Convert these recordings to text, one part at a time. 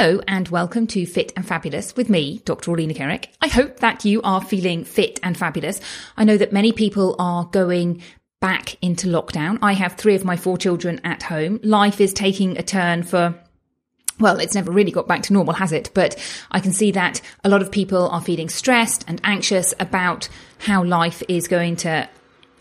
Hello and welcome to Fit and Fabulous with me, Dr. Orlena Kerek. I hope that you are feeling fit and fabulous. I know that many people are going back into lockdown. I have three of my four children at home. Life is taking a turn for well, it's never really got back to normal, has it? But I can see that a lot of people are feeling stressed and anxious about how life is going to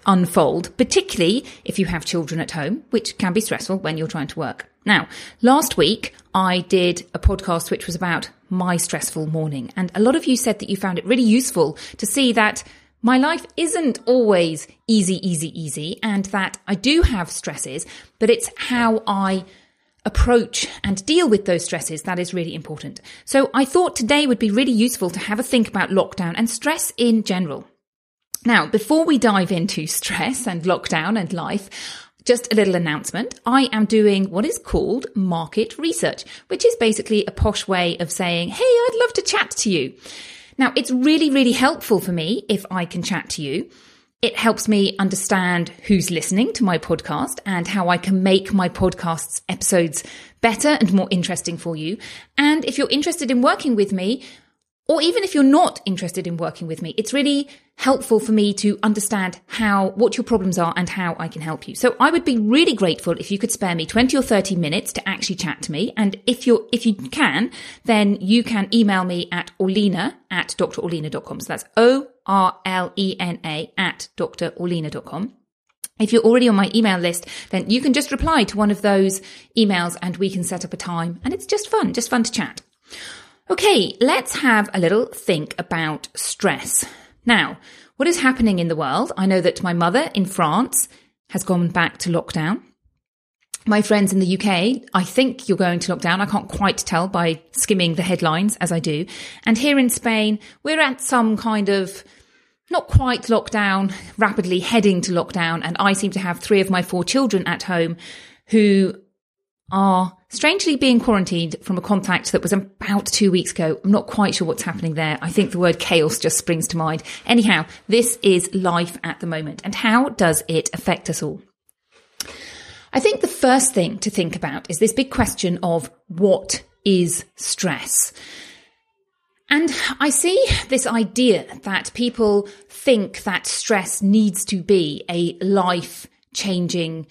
unfold, particularly if you have children at home, which can be stressful when you're trying to work. Now, last week I did a podcast which was about my stressful morning. And a lot of you said that you found it really useful to see that my life isn't always easy, easy, easy, and that I do have stresses, but it's how I approach and deal with those stresses that is really important. So I thought today would be really useful to have a think about lockdown and stress in general. Now, before we dive into stress and lockdown and life, just a little announcement. I am doing what is called market research, which is basically a posh way of saying, Hey, I'd love to chat to you. Now, it's really, really helpful for me if I can chat to you. It helps me understand who's listening to my podcast and how I can make my podcast's episodes better and more interesting for you. And if you're interested in working with me, or even if you're not interested in working with me, it's really helpful for me to understand how, what your problems are and how I can help you. So I would be really grateful if you could spare me 20 or 30 minutes to actually chat to me. And if you're, if you can, then you can email me at orlena at drorlena.com. So that's O-R-L-E-N-A at drorlena.com. If you're already on my email list, then you can just reply to one of those emails and we can set up a time. And it's just fun, just fun to chat. Okay, let's have a little think about stress. Now, what is happening in the world? I know that my mother in France has gone back to lockdown. My friends in the UK, I think you're going to lockdown. I can't quite tell by skimming the headlines as I do. And here in Spain, we're at some kind of not quite lockdown, rapidly heading to lockdown. And I seem to have three of my four children at home who are strangely being quarantined from a contact that was about two weeks ago. I'm not quite sure what's happening there. I think the word chaos just springs to mind. Anyhow, this is life at the moment. And how does it affect us all? I think the first thing to think about is this big question of what is stress? And I see this idea that people think that stress needs to be a life changing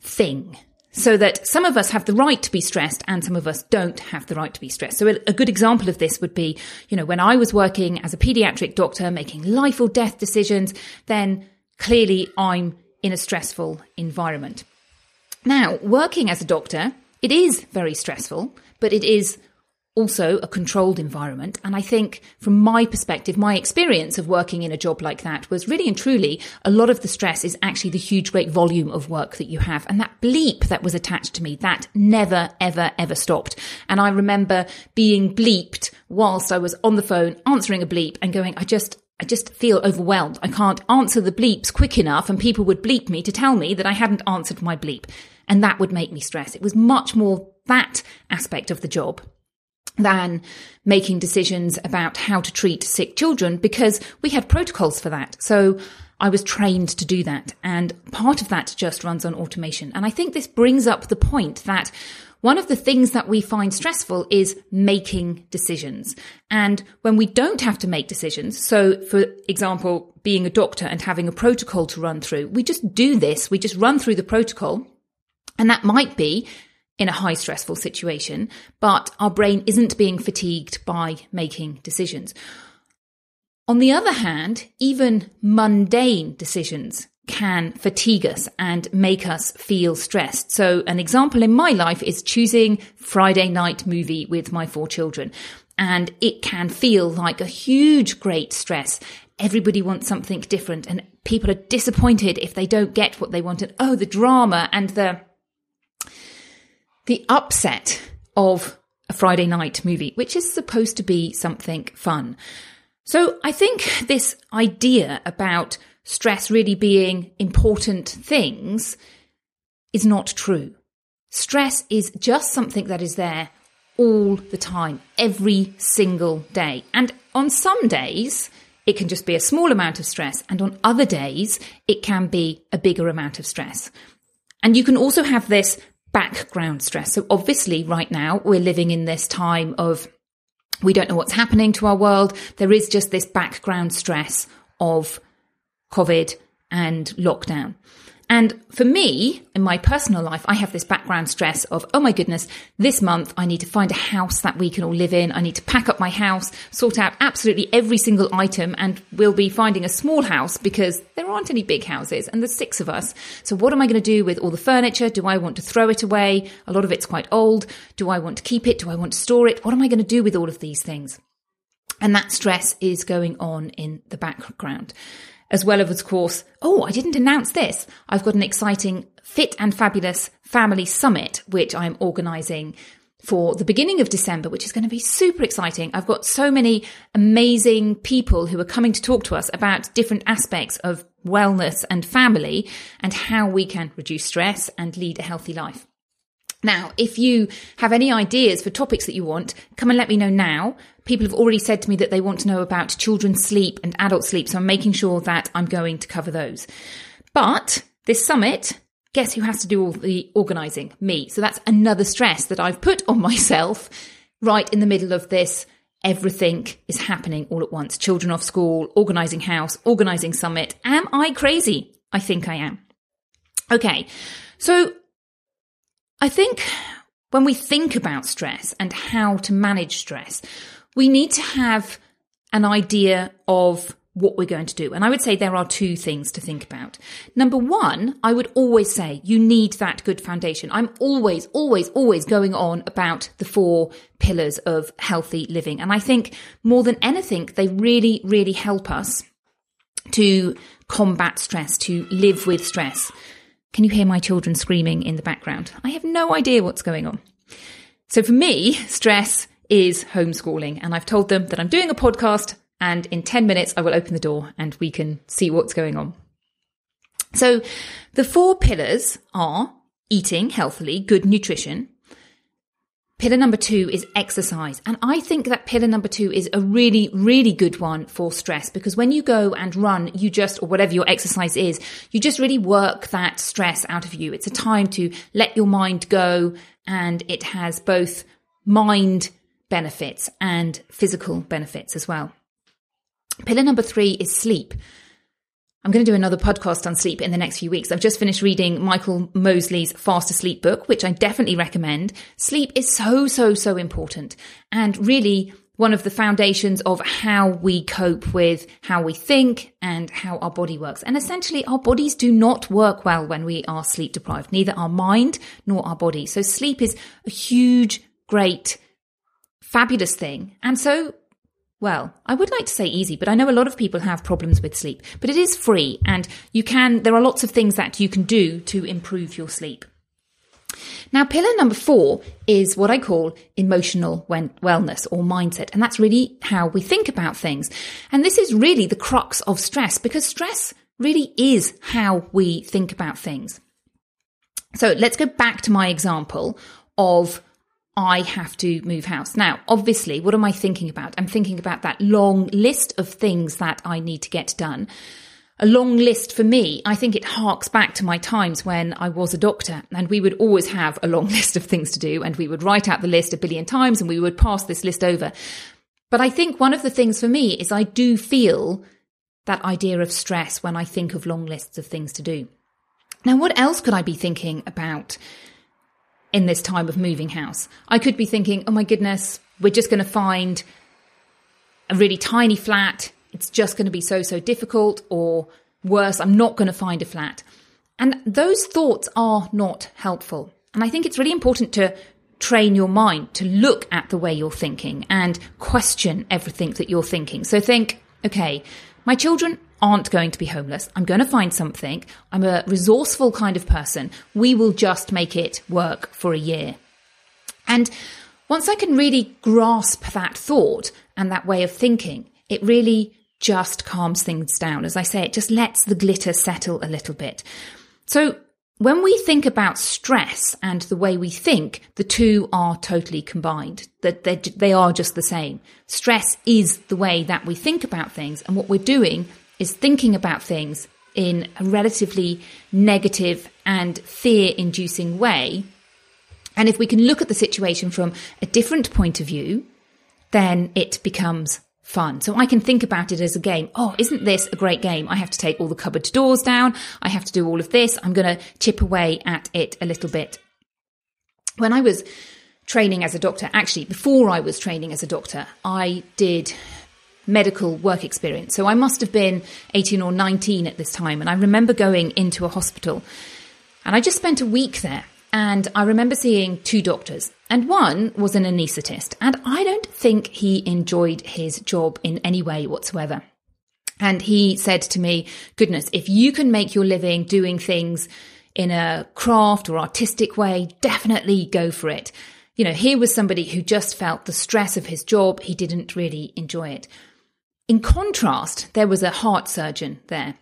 thing so that some of us have the right to be stressed and some of us don't have the right to be stressed. So a good example of this would be, you know, when I was working as a pediatric doctor making life or death decisions, then clearly I'm in a stressful environment. Now, working as a doctor, it is very stressful, but it is also a controlled environment. And I think from my perspective, my experience of working in a job like that was really and truly a lot of the stress is actually the huge, great volume of work that you have. And that bleep that was attached to me, that never, ever, ever stopped. And I remember being bleeped whilst I was on the phone answering a bleep and going, I just, I just feel overwhelmed. I can't answer the bleeps quick enough and people would bleep me to tell me that I hadn't answered my bleep. And that would make me stress. It was much more that aspect of the job than making decisions about how to treat sick children because we had protocols for that. So I was trained to do that. And part of that just runs on automation. And I think this brings up the point that one of the things that we find stressful is making decisions. And when we don't have to make decisions, so for example, being a doctor and having a protocol to run through, we just do this. We just run through the protocol. And that might be in a high stressful situation, but our brain isn't being fatigued by making decisions. On the other hand, even mundane decisions can fatigue us and make us feel stressed. So an example in my life is choosing Friday night movie with my four children. And it can feel like a huge, great stress. Everybody wants something different and people are disappointed if they don't get what they wanted. Oh, the drama and the, the upset of a Friday night movie, which is supposed to be something fun. So I think this idea about stress really being important things is not true. Stress is just something that is there all the time, every single day. And on some days, it can just be a small amount of stress. And on other days, it can be a bigger amount of stress. And you can also have this background stress. So obviously right now we're living in this time of we don't know what's happening to our world. There is just this background stress of COVID and lockdown. And for me, in my personal life, I have this background stress of, oh my goodness, this month I need to find a house that we can all live in. I need to pack up my house, sort out absolutely every single item, and we'll be finding a small house because there aren't any big houses and there's six of us. So what am I going to do with all the furniture? Do I want to throw it away? A lot of it's quite old. Do I want to keep it? Do I want to store it? What am I going to do with all of these things? And that stress is going on in the background as well as, of course, oh, I didn't announce this. I've got an exciting Fit and Fabulous Family Summit, which I'm organizing for the beginning of December, which is going to be super exciting. I've got so many amazing people who are coming to talk to us about different aspects of wellness and family and how we can reduce stress and lead a healthy life. Now, if you have any ideas for topics that you want, come and let me know now. People have already said to me that they want to know about children's sleep and adult sleep, so I'm making sure that I'm going to cover those. But this summit, guess who has to do all the organising? Me. So that's another stress that I've put on myself right in the middle of this. Everything is happening all at once. Children off school, organising house, organising summit. Am I crazy? I think I am. Okay. So I think when we think about stress and how to manage stress, we need to have an idea of what we're going to do. And I would say there are two things to think about. Number one, I would always say you need that good foundation. I'm always, always, always going on about the four pillars of healthy living. And I think more than anything, they really, really help us to combat stress, to live with stress. Can you hear my children screaming in the background? I have no idea what's going on. So for me, stress is homeschooling. And I've told them that I'm doing a podcast and in 10 minutes I will open the door and we can see what's going on. So the four pillars are eating healthily, good nutrition, Pillar number two is exercise. And I think that pillar number two is a really, really good one for stress because when you go and run, you just, or whatever your exercise is, you just really work that stress out of you. It's a time to let your mind go and it has both mind benefits and physical benefits as well. Pillar number three is sleep. I'm going to do another podcast on sleep in the next few weeks. I've just finished reading Michael Mosley's Fast Asleep book, which I definitely recommend. Sleep is so, so, so important and really one of the foundations of how we cope with how we think and how our body works. And essentially, our bodies do not work well when we are sleep deprived, neither our mind nor our body. So sleep is a huge, great, fabulous thing. And so well, I would like to say easy, but I know a lot of people have problems with sleep. But it is free, and you can, there are lots of things that you can do to improve your sleep. Now, pillar number four is what I call emotional wellness or mindset. And that's really how we think about things. And this is really the crux of stress because stress really is how we think about things. So let's go back to my example of I have to move house. Now, obviously, what am I thinking about? I'm thinking about that long list of things that I need to get done. a long list for me, I think it harks back to my times when I was a doctor and we would always have a long list of things to do and we would write out the list a billion times and we would pass this list over. But I think one of the things for me is I do feel that idea of stress when I think of long lists of things to do. Now, what else could I be thinking about in this time of moving house? I could be thinking, oh my goodness, we're just going to find a really tiny flat it's just going to be so, so difficult, or worse, I'm not going to find a flat. And those thoughts are not helpful. And I think it's really important to train your mind to look at the way you're thinking and question everything that you're thinking. So think, okay, my children aren't going to be homeless. I'm going to find something. I'm a resourceful kind of person. We will just make it work for a year. And once I can really grasp that thought and that way of thinking, it really just calms things down. As I say, it just lets the glitter settle a little bit. So when we think about stress and the way we think, the two are totally combined. That they are just the same. Stress is the way that we think about things, and what we're doing is thinking about things in a relatively negative and fear-inducing way. And if we can look at the situation from a different point of view, then it becomes fun. So I can think about it as a game. Oh, isn't this a great game? I have to take all the cupboard doors down. I have to do all of this. I'm going to chip away at it a little bit. When I was training as a doctor, actually, before I was training as a doctor, I did medical work experience. So I must have been 18 or 19 at this time. And I remember going into a hospital and I just spent a week there. And I remember seeing two doctors, and one was an anaesthetist. And I don't think he enjoyed his job in any way whatsoever. And he said to me, Goodness, if you can make your living doing things in a craft or artistic way, definitely go for it. You know, here was somebody who just felt the stress of his job. He didn't really enjoy it. In contrast, there was a heart surgeon there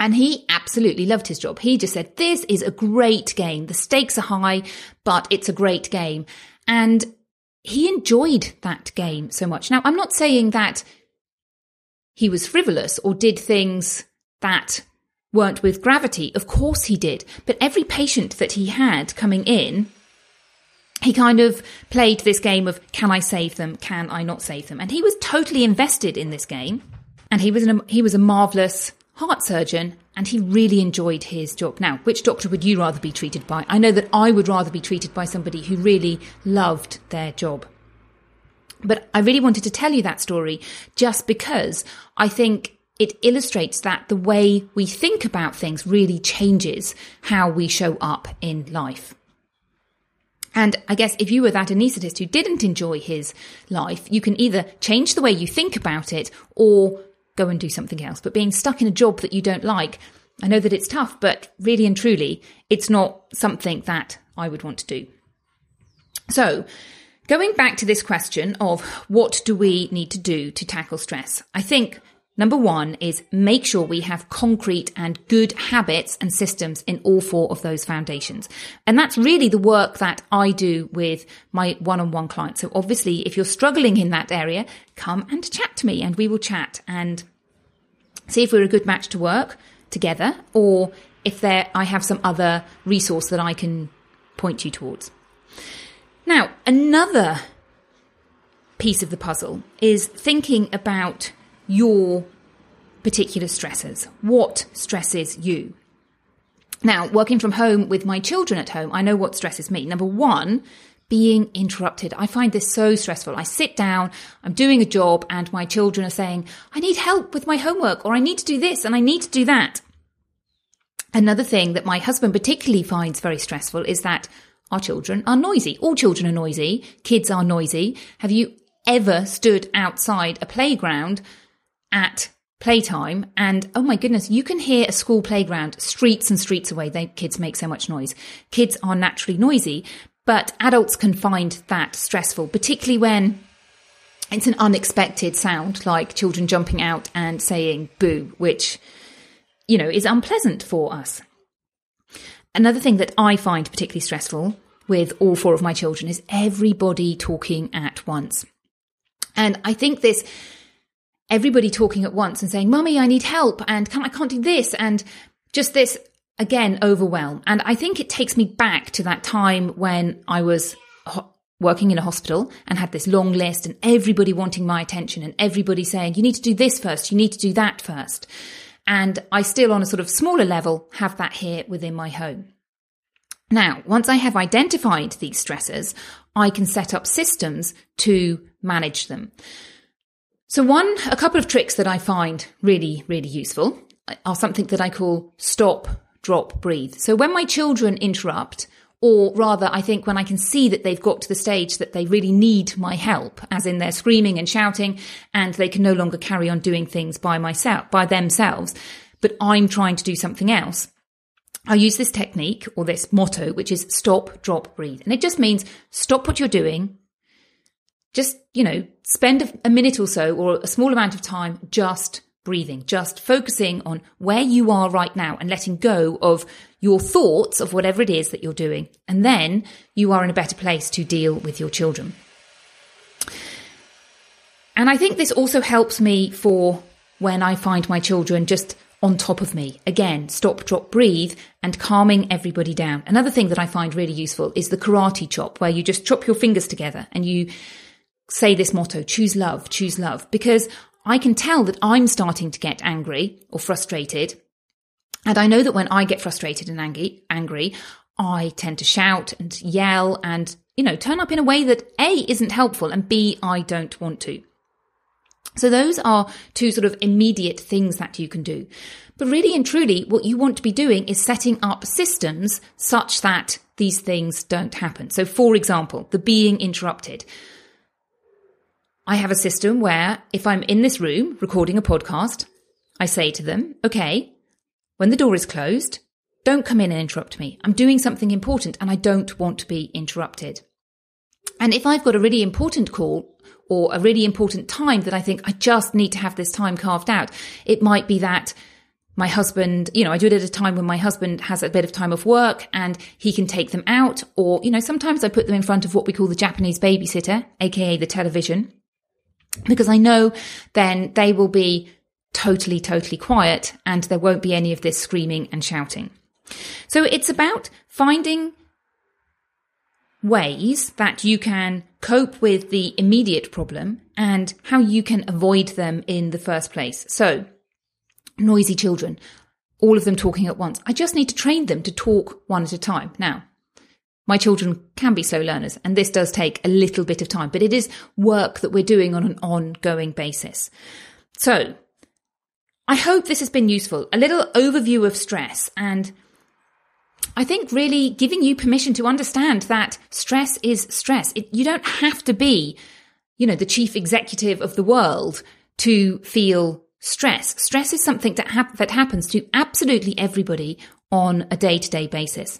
and he absolutely loved his job. He just said, this is a great game. The stakes are high, but it's a great game. And he enjoyed that game so much. Now, I'm not saying that he was frivolous or did things that weren't with gravity. Of course he did. But every patient that he had coming in, he kind of played this game of can I save them? Can I not save them? And he was totally invested in this game. And he was an, he was a marvelous heart surgeon, and he really enjoyed his job. Now, which doctor would you rather be treated by? I know that I would rather be treated by somebody who really loved their job. But I really wanted to tell you that story just because I think it illustrates that the way we think about things really changes how we show up in life. And I guess if you were that anaesthetist who didn't enjoy his life, you can either change the way you think about it or go and do something else. But being stuck in a job that you don't like, I know that it's tough, but really and truly, it's not something that I would want to do. So, going back to this question of what do we need to do to tackle stress, I think Number one is make sure we have concrete and good habits and systems in all four of those foundations. And that's really the work that I do with my one on one clients. So obviously, if you're struggling in that area, come and chat to me and we will chat and see if we're a good match to work together or if there, I have some other resource that I can point you towards. Now, another piece of the puzzle is thinking about your particular stressors. What stresses you? Now, working from home with my children at home, I know what stresses me. Number one, being interrupted. I find this so stressful. I sit down, I'm doing a job, and my children are saying, I need help with my homework, or I need to do this, and I need to do that. Another thing that my husband particularly finds very stressful is that our children are noisy. All children are noisy. Kids are noisy. Have you ever stood outside a playground at playtime and oh my goodness you can hear a school playground streets and streets away. They kids make so much noise. Kids are naturally noisy but adults can find that stressful particularly when it's an unexpected sound like children jumping out and saying boo which you know is unpleasant for us. Another thing that i find particularly stressful with all four of my children is everybody talking at once. And i think this everybody talking at once and saying, Mummy, I need help and can I can't do this and just this again overwhelm. And I think it takes me back to that time when I was ho- working in a hospital and had this long list and everybody wanting my attention and everybody saying, you need to do this first, you need to do that first. And I still on a sort of smaller level have that here within my home. Now, once I have identified these stressors, I can set up systems to manage them. So one, a couple of tricks that I find really, really useful are something that I call stop, drop, breathe. So when my children interrupt, or rather, I think when I can see that they've got to the stage that they really need my help, as in they're screaming and shouting and they can no longer carry on doing things by myself, by themselves, but I'm trying to do something else. I use this technique or this motto, which is stop, drop, breathe. And it just means stop what you're doing. Just, you know, spend a minute or so or a small amount of time just breathing, just focusing on where you are right now and letting go of your thoughts of whatever it is that you're doing. And then you are in a better place to deal with your children. And I think this also helps me for when I find my children just on top of me. Again, stop, drop, breathe and calming everybody down. Another thing that I find really useful is the karate chop where you just chop your fingers together and you say this motto, choose love, choose love, because I can tell that I'm starting to get angry or frustrated. And I know that when I get frustrated and angry, angry, I tend to shout and yell and, you know, turn up in a way that A isn't helpful and B, I don't want to. So those are two sort of immediate things that you can do. But really and truly, what you want to be doing is setting up systems such that these things don't happen. So for example, the being interrupted. I have a system where if I'm in this room recording a podcast, I say to them, okay, when the door is closed, don't come in and interrupt me. I'm doing something important and I don't want to be interrupted. And if I've got a really important call or a really important time that I think I just need to have this time carved out, it might be that my husband, you know, I do it at a time when my husband has a bit of time off work and he can take them out. Or, you know, sometimes I put them in front of what we call the Japanese babysitter, aka the television because I know then they will be totally, totally quiet and there won't be any of this screaming and shouting. So it's about finding ways that you can cope with the immediate problem and how you can avoid them in the first place. So, noisy children, all of them talking at once. I just need to train them to talk one at a time. Now, my children can be slow learners, and this does take a little bit of time, but it is work that we're doing on an ongoing basis. So, I hope this has been useful. A little overview of stress and I think really giving you permission to understand that stress is stress. It, you don't have to be, you know, the chief executive of the world to feel stress. Stress is something that, hap- that happens to absolutely everybody on a day to day basis.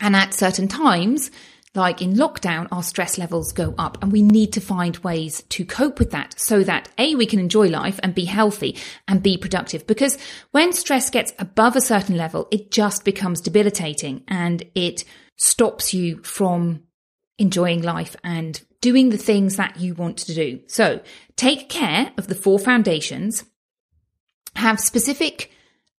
And at certain times, like in lockdown, our stress levels go up and we need to find ways to cope with that so that A, we can enjoy life and be healthy and be productive. Because when stress gets above a certain level, it just becomes debilitating and it stops you from enjoying life and doing the things that you want to do. So take care of the four foundations, have specific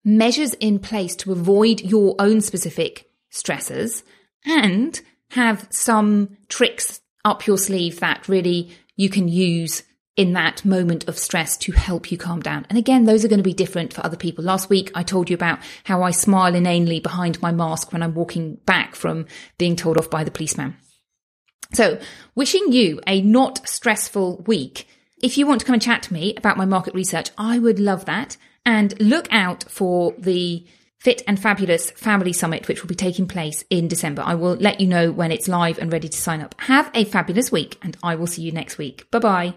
measures in place to avoid your own specific stressors and have some tricks up your sleeve that really you can use in that moment of stress to help you calm down. And again, those are going to be different for other people. Last week, I told you about how I smile inanely behind my mask when I'm walking back from being told off by the policeman. So wishing you a not stressful week. If you want to come and chat to me about my market research, I would love that. And look out for the Fit and Fabulous Family Summit, which will be taking place in December. I will let you know when it's live and ready to sign up. Have a fabulous week, and I will see you next week. Bye bye.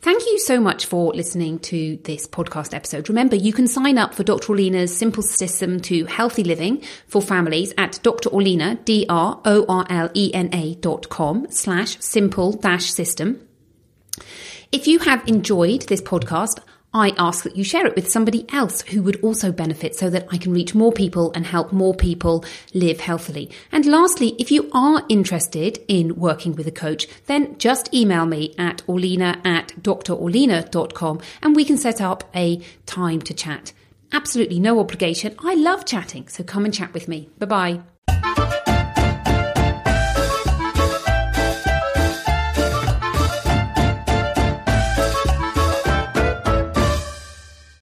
Thank you so much for listening to this podcast episode. Remember, you can sign up for Dr. Orlena's simple system to healthy living for families at Dr. Orlena, D-R-O-R-L-E-N-A dot com slash simple dash system. If you have enjoyed this podcast, I ask that you share it with somebody else who would also benefit so that I can reach more people and help more people live healthily. And lastly, if you are interested in working with a coach, then just email me at orlena at drorlena.com and we can set up a time to chat. Absolutely no obligation. I love chatting, so come and chat with me. Bye bye.